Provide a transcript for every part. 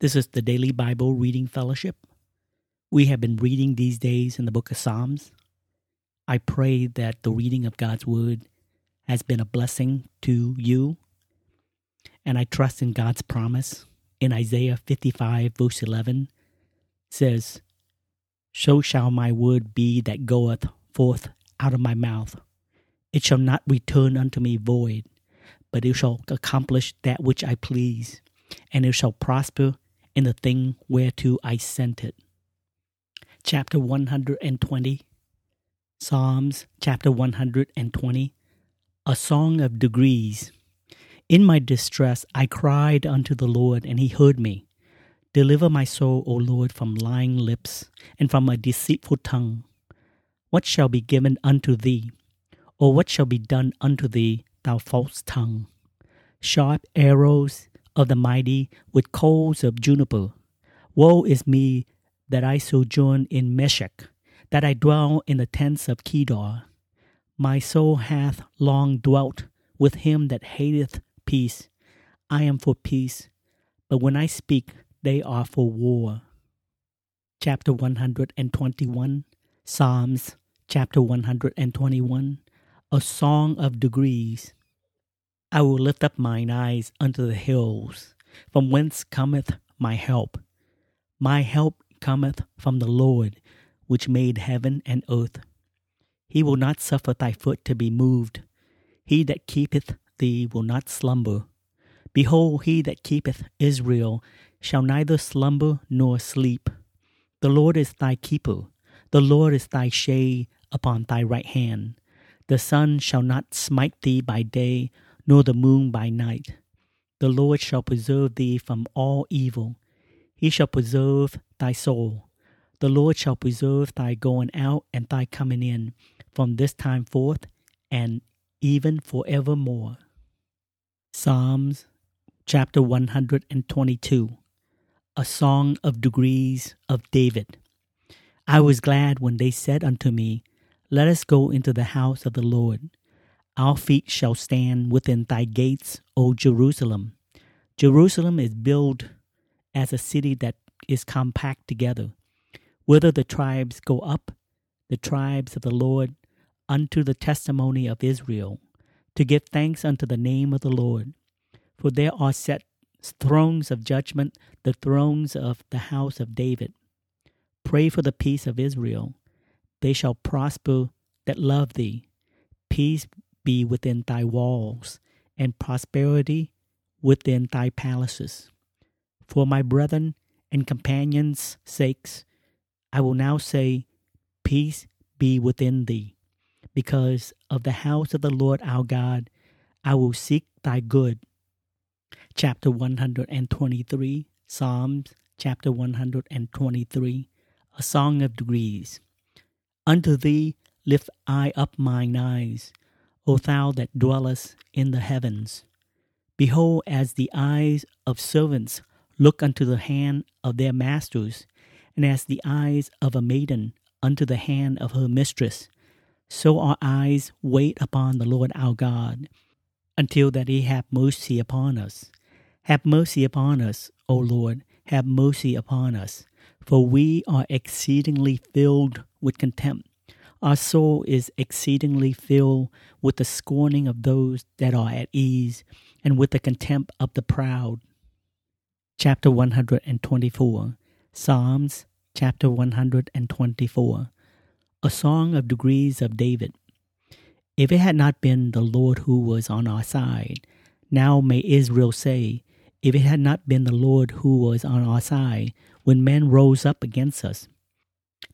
This is the Daily Bible Reading Fellowship. We have been reading these days in the book of Psalms. I pray that the reading of God's Word has been a blessing to you, and I trust in God's promise in Isaiah 55, verse 11 says, So shall my word be that goeth forth out of my mouth. It shall not return unto me void, but it shall accomplish that which I please, and it shall prosper in the thing whereto I sent it. Chapter 120, Psalms chapter 120, a song of degrees. In my distress I cried unto the Lord, and he heard me. Deliver my soul, O Lord, from lying lips, and from a deceitful tongue. What shall be given unto thee? Or what shall be done unto thee, thou false tongue? Sharp arrows of the mighty with coals of juniper. Woe is me that I sojourn in Meshech, that I dwell in the tents of Kedar. My soul hath long dwelt with him that hateth peace. I am for peace, but when I speak, they are for war. Chapter 121, Psalms, chapter 121, a song of degrees. I will lift up mine eyes unto the hills, from whence cometh my help. My help cometh from the Lord, which made heaven and earth. He will not suffer thy foot to be moved. He that keepeth thee will not slumber. Behold, he that keepeth Israel shall neither slumber nor sleep. The Lord is thy keeper. The Lord is thy shade upon thy right hand. The sun shall not smite thee by day, nor the moon by night. The Lord shall preserve thee from all evil. He shall preserve thy soul. The Lord shall preserve thy going out and thy coming in from this time forth and even forevermore. Psalms chapter 122 A Song of Degrees of David. I was glad when they said unto me, Let us go into the house of the Lord. Our feet shall stand within thy gates, O Jerusalem. Jerusalem is built as a city that is compact together. Whither the tribes go up, the tribes of the Lord, unto the testimony of Israel, to give thanks unto the name of the Lord. For there are set thrones of judgment, the thrones of the house of David. Pray for the peace of Israel. They shall prosper that love thee. Peace be within thy walls, and prosperity within thy palaces. For my brethren and companions' sakes, I will now say, Peace be within thee. Because of the house of the Lord our God, I will seek thy good. Chapter 123, Psalms, chapter 123, a song of degrees. Unto thee lift I up mine eyes O thou that dwellest in the heavens. Behold, as the eyes of servants look unto the hand of their masters, and as the eyes of a maiden unto the hand of her mistress, so our eyes wait upon the Lord our God, until that he have mercy upon us. Have mercy upon us, O Lord, have mercy upon us, for we are exceedingly filled with contempt. Our soul is exceedingly filled with the scorning of those that are at ease and with the contempt of the proud. Chapter 124 Psalms chapter 124 A Song of Degrees of David. If it had not been the Lord who was on our side, now may Israel say, If it had not been the Lord who was on our side, when men rose up against us,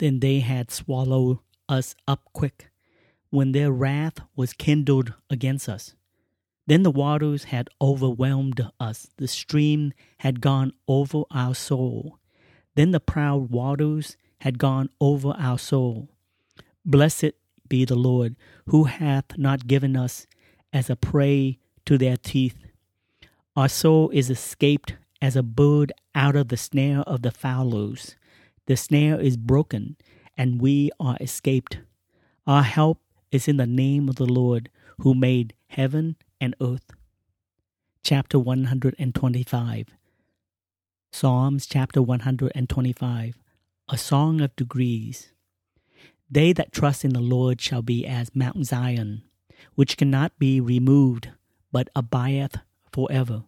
then they had swallowed us up quick when their wrath was kindled against us. Then the waters had overwhelmed us, the stream had gone over our soul. Then the proud waters had gone over our soul. Blessed be the Lord, who hath not given us as a prey to their teeth. Our soul is escaped as a bird out of the snare of the fowlers. The snare is broken, and we are escaped. Our help is in the name of the Lord who made heaven and earth. Chapter 125 Psalms chapter 125 A Song of Degrees. They that trust in the Lord shall be as Mount Zion, which cannot be removed, but abideth forever.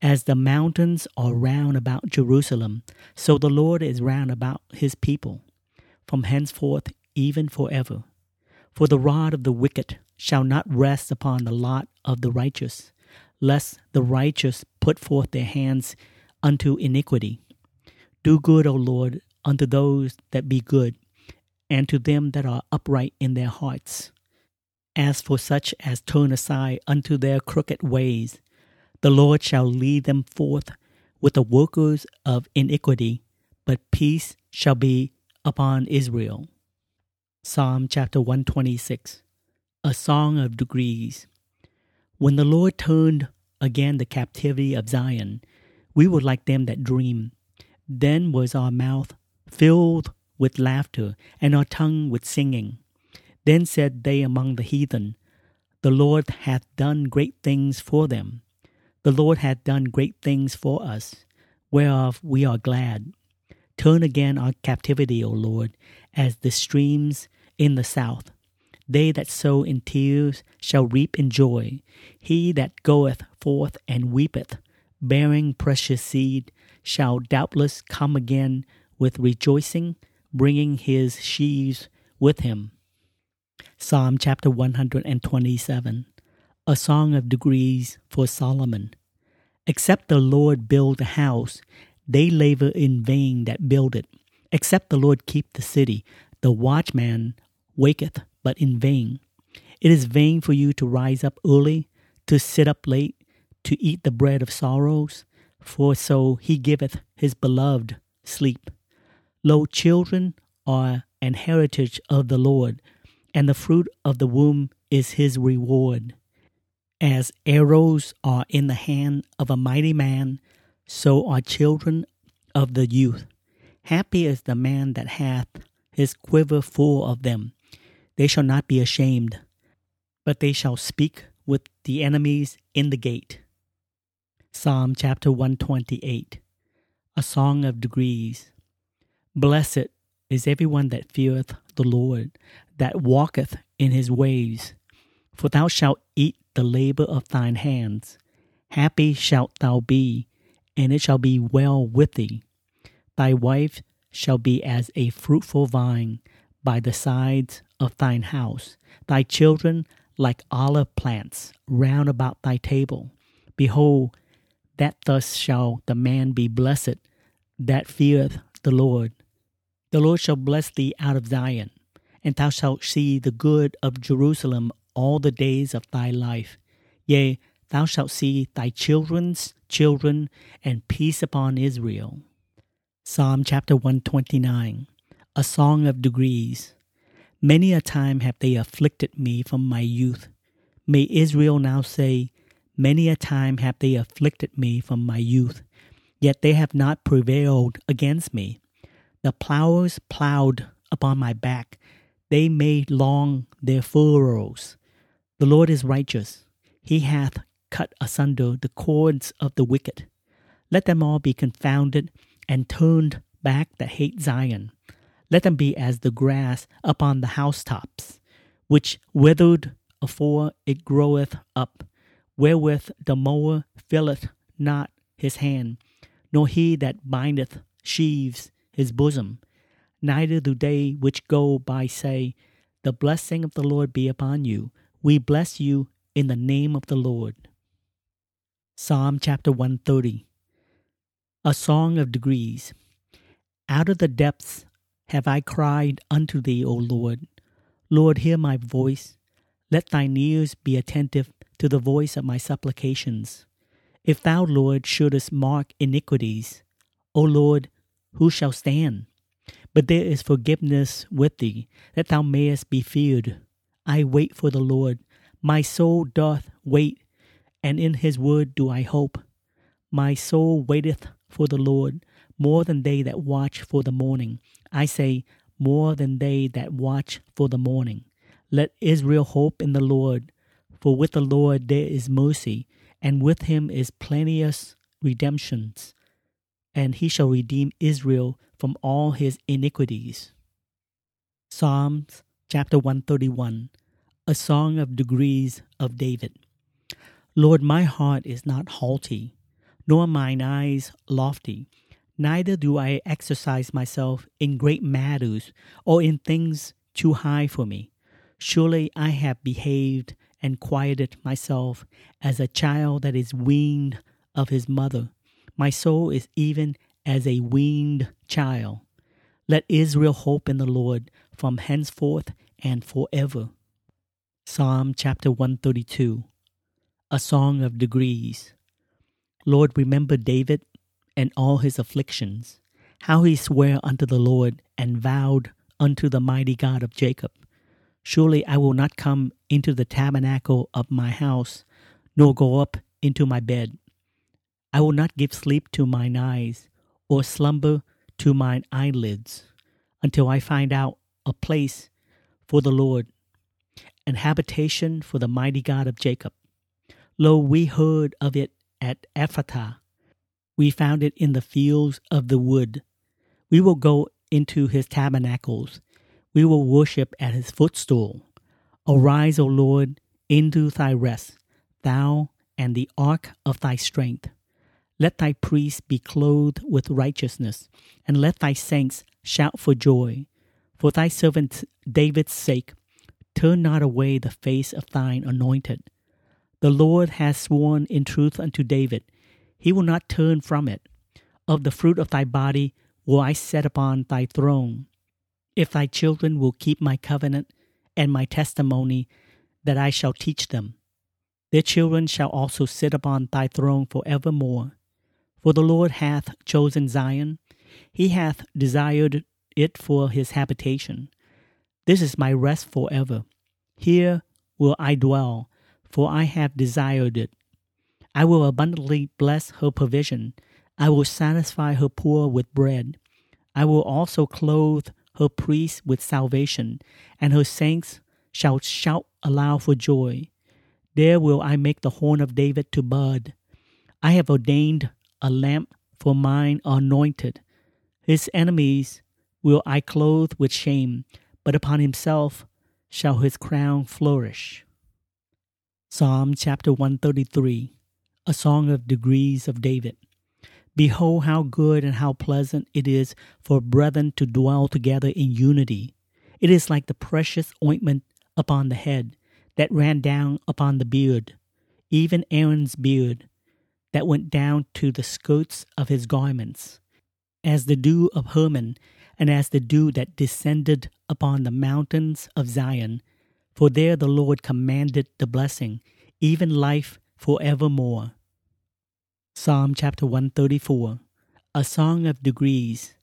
As the mountains are round about Jerusalem, so the Lord is round about his people, from henceforth even forever. For the rod of the wicked shall not rest upon the lot of the righteous, lest the righteous put forth their hands unto iniquity. Do good, O Lord, unto those that be good, and to them that are upright in their hearts. As for such as turn aside unto their crooked ways, the Lord shall lead them forth with the workers of iniquity, but peace shall be upon Israel. Psalm chapter 126 A Song of Degrees. When the Lord turned again the captivity of Zion, we were like them that dream. Then was our mouth filled with laughter, and our tongue with singing. Then said they among the heathen, The Lord hath done great things for them. The Lord hath done great things for us, whereof we are glad. Turn again our captivity, O Lord, as the streams in the south. They that sow in tears shall reap in joy. He that goeth forth and weepeth, bearing precious seed, shall doubtless come again with rejoicing, bringing his sheaves with him. Psalm chapter 127 A Song of Degrees for Solomon. Except the Lord build a house, they labor in vain that build it. Except the Lord keep the city, the watchman waketh, but in vain. It is vain for you to rise up early, to sit up late, to eat the bread of sorrows, for so he giveth his beloved sleep. Lo, children are an heritage of the Lord, and the fruit of the womb is his reward. As arrows are in the hand of a mighty man, so are children of the youth. Happy is the man that hath his quiver full of them. They shall not be ashamed, but they shall speak with the enemies in the gate. Psalm chapter 128 A Song of Degrees. Blessed is everyone that feareth the Lord, that walketh in his ways. For thou shalt eat the labor of thine hands. Happy shalt thou be, and it shall be well with thee. Thy wife shall be as a fruitful vine by the sides of thine house, thy children like olive plants round about thy table. Behold, that thus shall the man be blessed that feareth the Lord. The Lord shall bless thee out of Zion, and thou shalt see the good of Jerusalem all the days of thy life. Yea, thou shalt see thy children's children, and peace upon Israel. Psalm chapter 129 A Song of Degrees. Many a time have they afflicted me from my youth. May Israel now say, Many a time have they afflicted me from my youth, yet they have not prevailed against me. The plowers plowed upon my back, they made long their furrows. The Lord is righteous, he hath cut asunder the cords of the wicked. Let them all be confounded and turned back that hate Zion. Let them be as the grass upon the housetops, which withered afore it groweth up, wherewith the mower filleth not his hand, nor he that bindeth sheaves his bosom. Neither do they which go by say, The blessing of the Lord be upon you. We bless you in the name of the Lord. Psalm chapter 130 A Song of Degrees. Out of the depths have I cried unto thee, O Lord. Lord, hear my voice. Let thine ears be attentive to the voice of my supplications. If thou, Lord, shouldest mark iniquities, O Lord, who shall stand? But there is forgiveness with thee, that thou mayest be feared. I wait for the Lord. My soul doth wait, and in his word do I hope. My soul waiteth for the Lord more than they that watch for the morning. I say, more than they that watch for the morning. Let Israel hope in the Lord, for with the Lord there is mercy, and with him is plenteous redemptions. and he shall redeem Israel from all his iniquities. Psalms chapter 131 A Song of Degrees of David. Lord, my heart is not haughty, nor mine eyes lofty, neither do I exercise myself in great matters or in things too high for me. Surely I have behaved and quieted myself as a child that is weaned of his mother. My soul is even as a weaned child. Let Israel hope in the Lord from henceforth and forever. Psalm chapter 132 A Song of Degrees. Lord, remember David and all his afflictions, how he sware unto the Lord and vowed unto the mighty God of Jacob Surely I will not come into the tabernacle of my house, nor go up into my bed. I will not give sleep to mine eyes, or slumber to mine eyelids, until I find out a place for the Lord, an habitation for the mighty God of Jacob. Lo, we heard of it at Ephratah. We found it in the fields of the wood. We will go into his tabernacles we will worship at his footstool. Arise, O Lord, into thy rest, thou and the ark of thy strength. Let thy priests be clothed with righteousness, and let thy saints shout for joy. For thy servant David's sake, turn not away the face of thine anointed. The Lord has sworn in truth unto David, he will not turn from it. Of the fruit of thy body will I set upon thy throne. If thy children will keep my covenant and my testimony that I shall teach them, their children shall also sit upon thy throne for evermore. For the Lord hath chosen Zion, he hath desired it for his habitation. This is my rest for ever. Here will I dwell, for I have desired it. I will abundantly bless her provision. I will satisfy her poor with bread. I will also clothe her priests with salvation, and her saints shall shout aloud for joy. There will I make the horn of David to bud. I have ordained a lamp for mine anointed. His enemies will I clothe with shame, but upon himself shall his crown flourish. Psalm chapter 133 A Song of Degrees of David. Behold, how good and how pleasant it is for brethren to dwell together in unity. It is like the precious ointment upon the head that ran down upon the beard, even Aaron's beard, that went down to the skirts of his garments, as the dew of Hermon, and as the dew that descended upon the mountains of Zion. For there the Lord commanded the blessing, even life for evermore. Psalm chapter 134 A Song of Degrees.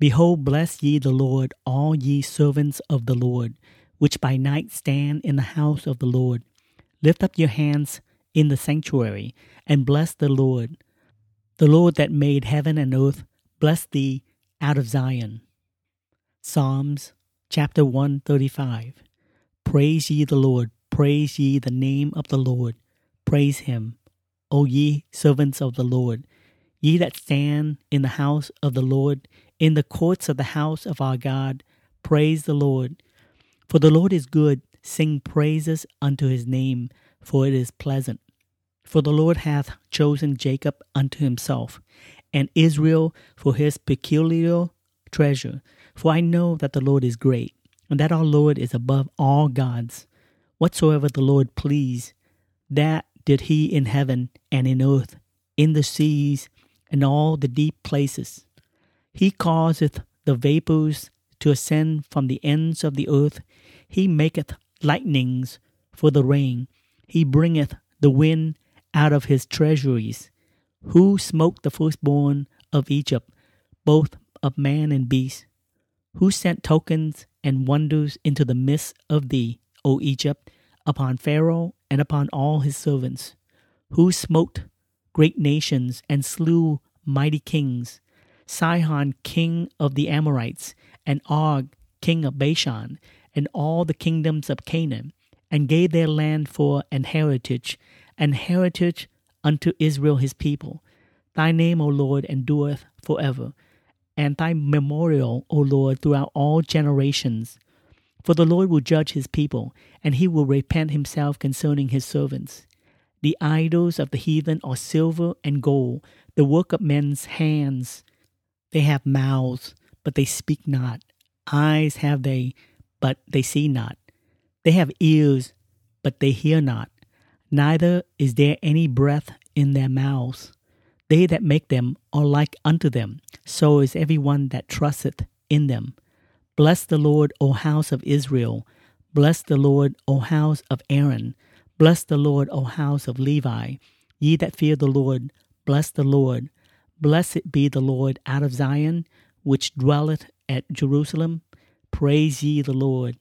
Behold, bless ye the Lord, all ye servants of the Lord, which by night stand in the house of the Lord. Lift up your hands in the sanctuary, and bless the Lord. The Lord that made heaven and earth, bless thee out of Zion. Psalms chapter 135 Praise ye the Lord, praise ye the name of the Lord, praise him O ye servants of the Lord, ye that stand in the house of the Lord, in the courts of the house of our God, praise the Lord. For the Lord is good, sing praises unto his name, for it is pleasant. For the Lord hath chosen Jacob unto himself, and Israel for his peculiar treasure. For I know that the Lord is great, and that our Lord is above all gods. Whatsoever the Lord please, that did he in heaven and in earth, in the seas, and all the deep places. He causeth the vapours to ascend from the ends of the earth. He maketh lightnings for the rain. He bringeth the wind out of his treasuries. Who smote the firstborn of Egypt, both of man and beast? Who sent tokens and wonders into the midst of thee, O Egypt, upon Pharaoh and upon all his servants, who smote great nations and slew mighty kings, Sihon king of the Amorites, and Og king of Bashan, and all the kingdoms of Canaan, and gave their land for an heritage, an heritage unto Israel his people. Thy name, O Lord, endureth forever, and thy memorial, O Lord, throughout all generations. For the Lord will judge his people, and he will repent himself concerning his servants. The idols of the heathen are silver and gold, the work of men's hands. They have mouths, but they speak not. Eyes have they, but they see not. They have ears, but they hear not. Neither is there any breath in their mouths. They that make them are like unto them, so is every one that trusteth in them. Bless the Lord, O house of Israel. Bless the Lord, O house of Aaron. Bless the Lord, O house of Levi. Ye that fear the Lord, bless the Lord. Blessed be the Lord out of Zion, which dwelleth at Jerusalem. Praise ye the Lord.